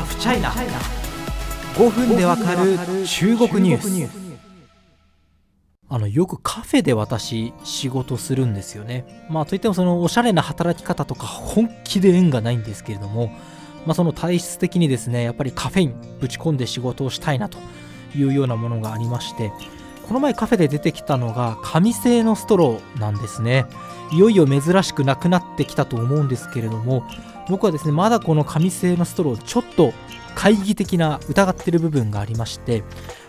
ハフチャイナ5分でわかる中国ニュース。あのよくカフェで私仕事するんですよね。まあといってもそのおしゃれな働き方とか本気で縁がないんですけれどもまあその体質的にですねやっぱりカフェインぶち込んで仕事をしたいなというようなものがありましてこの前カフェで出てきたのが紙製のストローなんですね。いよいよ珍しくなくなってきたと思うんですけれども僕はですねまだこの紙製のストローちょっと懐疑的な疑ってる部分がありまして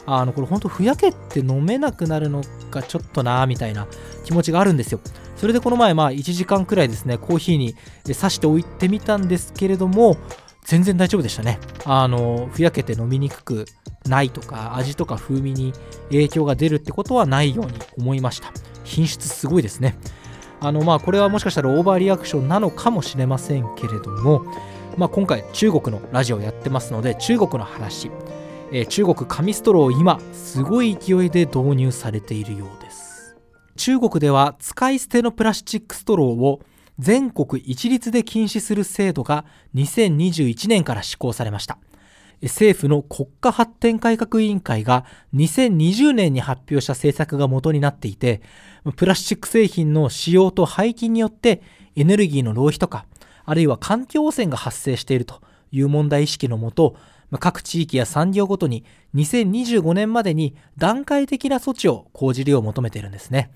あのこれ本当ふやけって飲めなくなるのがちょっとなみたいな気持ちがあるんですよ。それでこの前まあ1時間くらいですねコーヒーに刺しておいてみたんですけれども全然大丈夫でしたね。あのふやけて飲みにくくないとか味とか風味に影響が出るってことはないように思いました。品質すごいですね。あのまあこれはもしかしたらオーバーリアクションなのかもしれませんけれども、まあ、今回中国のラジオやってますので中国の話、えー、中国紙ストロー今すごい勢いで導入されているようです。中国では使い捨てのプラスチックストローを全国一律で禁止する制度が2021年から施行されました。政府の国家発展改革委員会が2020年に発表した政策が元になっていて、プラスチック製品の使用と廃棄によってエネルギーの浪費とか、あるいは環境汚染が発生しているという問題意識のもと、各地域や産業ごとに2025年までに段階的な措置を講じるよう求めているんですね。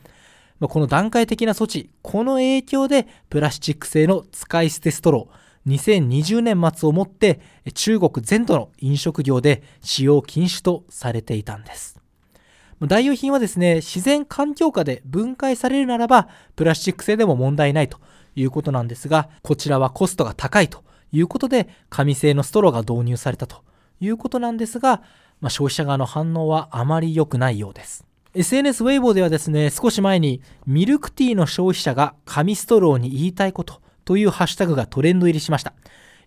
この段階的な措置、この影響でプラスチック製の使い捨てストロー、2020年末をもって中国全土の飲食業で使用禁止とされていたんです。代用品はですね、自然環境下で分解されるならば、プラスチック製でも問題ないということなんですが、こちらはコストが高いということで、紙製のストローが導入されたということなんですが、まあ、消費者側の反応はあまり良くないようです。SNS ウェイボーではですね、少し前にミルクティーの消費者が紙ストローに言いたいことというハッシュタグがトレンド入りしました。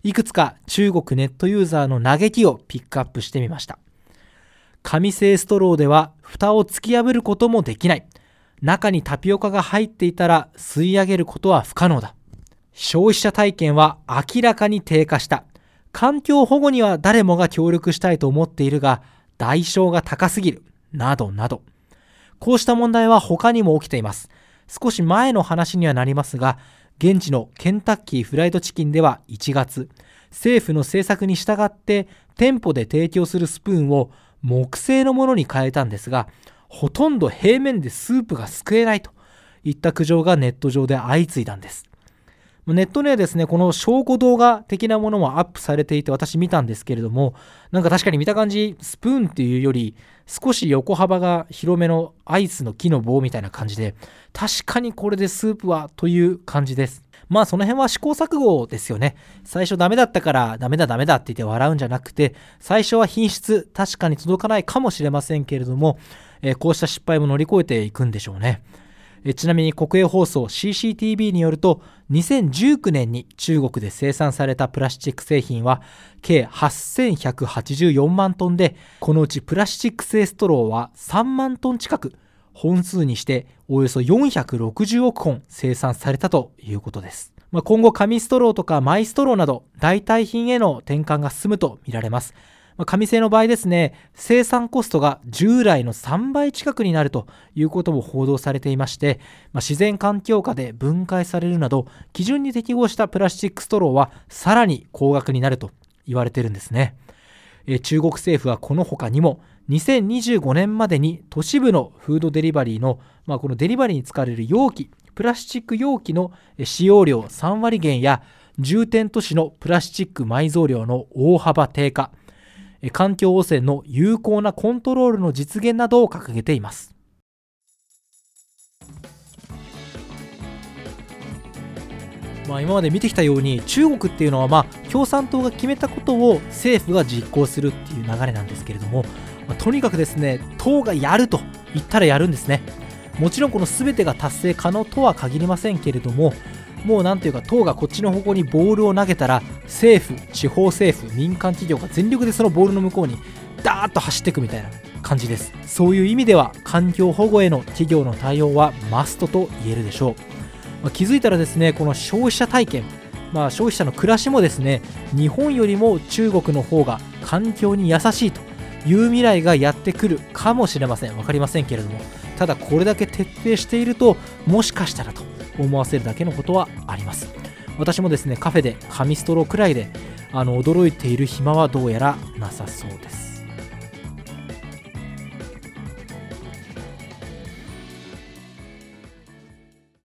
いくつか中国ネットユーザーの嘆きをピックアップしてみました。紙製ストローでは蓋を突き破ることもできない。中にタピオカが入っていたら吸い上げることは不可能だ。消費者体験は明らかに低下した。環境保護には誰もが協力したいと思っているが、代償が高すぎる。などなど。こうした問題は他にも起きています。少し前の話にはなりますが、現地のケンタッキーフライドチキンでは1月、政府の政策に従って店舗で提供するスプーンを木製のものに変えたんですが、ほとんど平面でスープがすくえないといった苦情がネット上で相次いだんです。ネットにはですね、この証拠動画的なものもアップされていて私見たんですけれども、なんか確かに見た感じ、スプーンっていうより少し横幅が広めのアイスの木の棒みたいな感じで、確かにこれでスープはという感じです。まあその辺は試行錯誤ですよね。最初ダメだったからダメだダメだって言って笑うんじゃなくて、最初は品質確かに届かないかもしれませんけれども、えー、こうした失敗も乗り越えていくんでしょうね。ちなみに国営放送 CCTV によると2019年に中国で生産されたプラスチック製品は計8184万トンでこのうちプラスチック製ストローは3万トン近く本数にしておよそ460億本生産されたということです。まあ、今後紙ストローとかマイストローなど代替品への転換が進むとみられます。まあ、紙製の場合ですね、生産コストが従来の3倍近くになるということも報道されていまして、まあ、自然環境下で分解されるなど、基準に適合したプラスチックストローはさらに高額になると言われてるんですね。え中国政府はこの他にも、2025年までに都市部のフードデリバリーの、まあ、このデリバリーに使われる容器、プラスチック容器の使用量3割減や重点都市のプラスチック埋蔵量の大幅低下、環境汚染の有効なコントロールの実現などを掲げています。まあ、今まで見てきたように中国っていうのはまあ共産党が決めたことを政府が実行するっていう流れなんですけれども、まあ、とにかくですね党がやると言ったらやるんですねもちろんこの全てが達成可能とは限りませんけれどももうなんていうか党がこっちの方向にボールを投げたら政府地方政府民間企業が全力でそのボールの向こうにダーッと走っていくみたいな感じです。そういう意味では環境保護への企業の対応はマストと言えるでしょう、まあ、気づいたらですねこの消費者体験まあ、消費者の暮らしもですね日本よりも中国の方が環境に優しいという未来がやってくるかもしれません。分かりませんけれども。ただこれだけ徹底しているともしかしたらと。思わせるだけのことはあります。私もですねカフェで紙ストローくらいであの驚いている暇はどうやらなさそうです。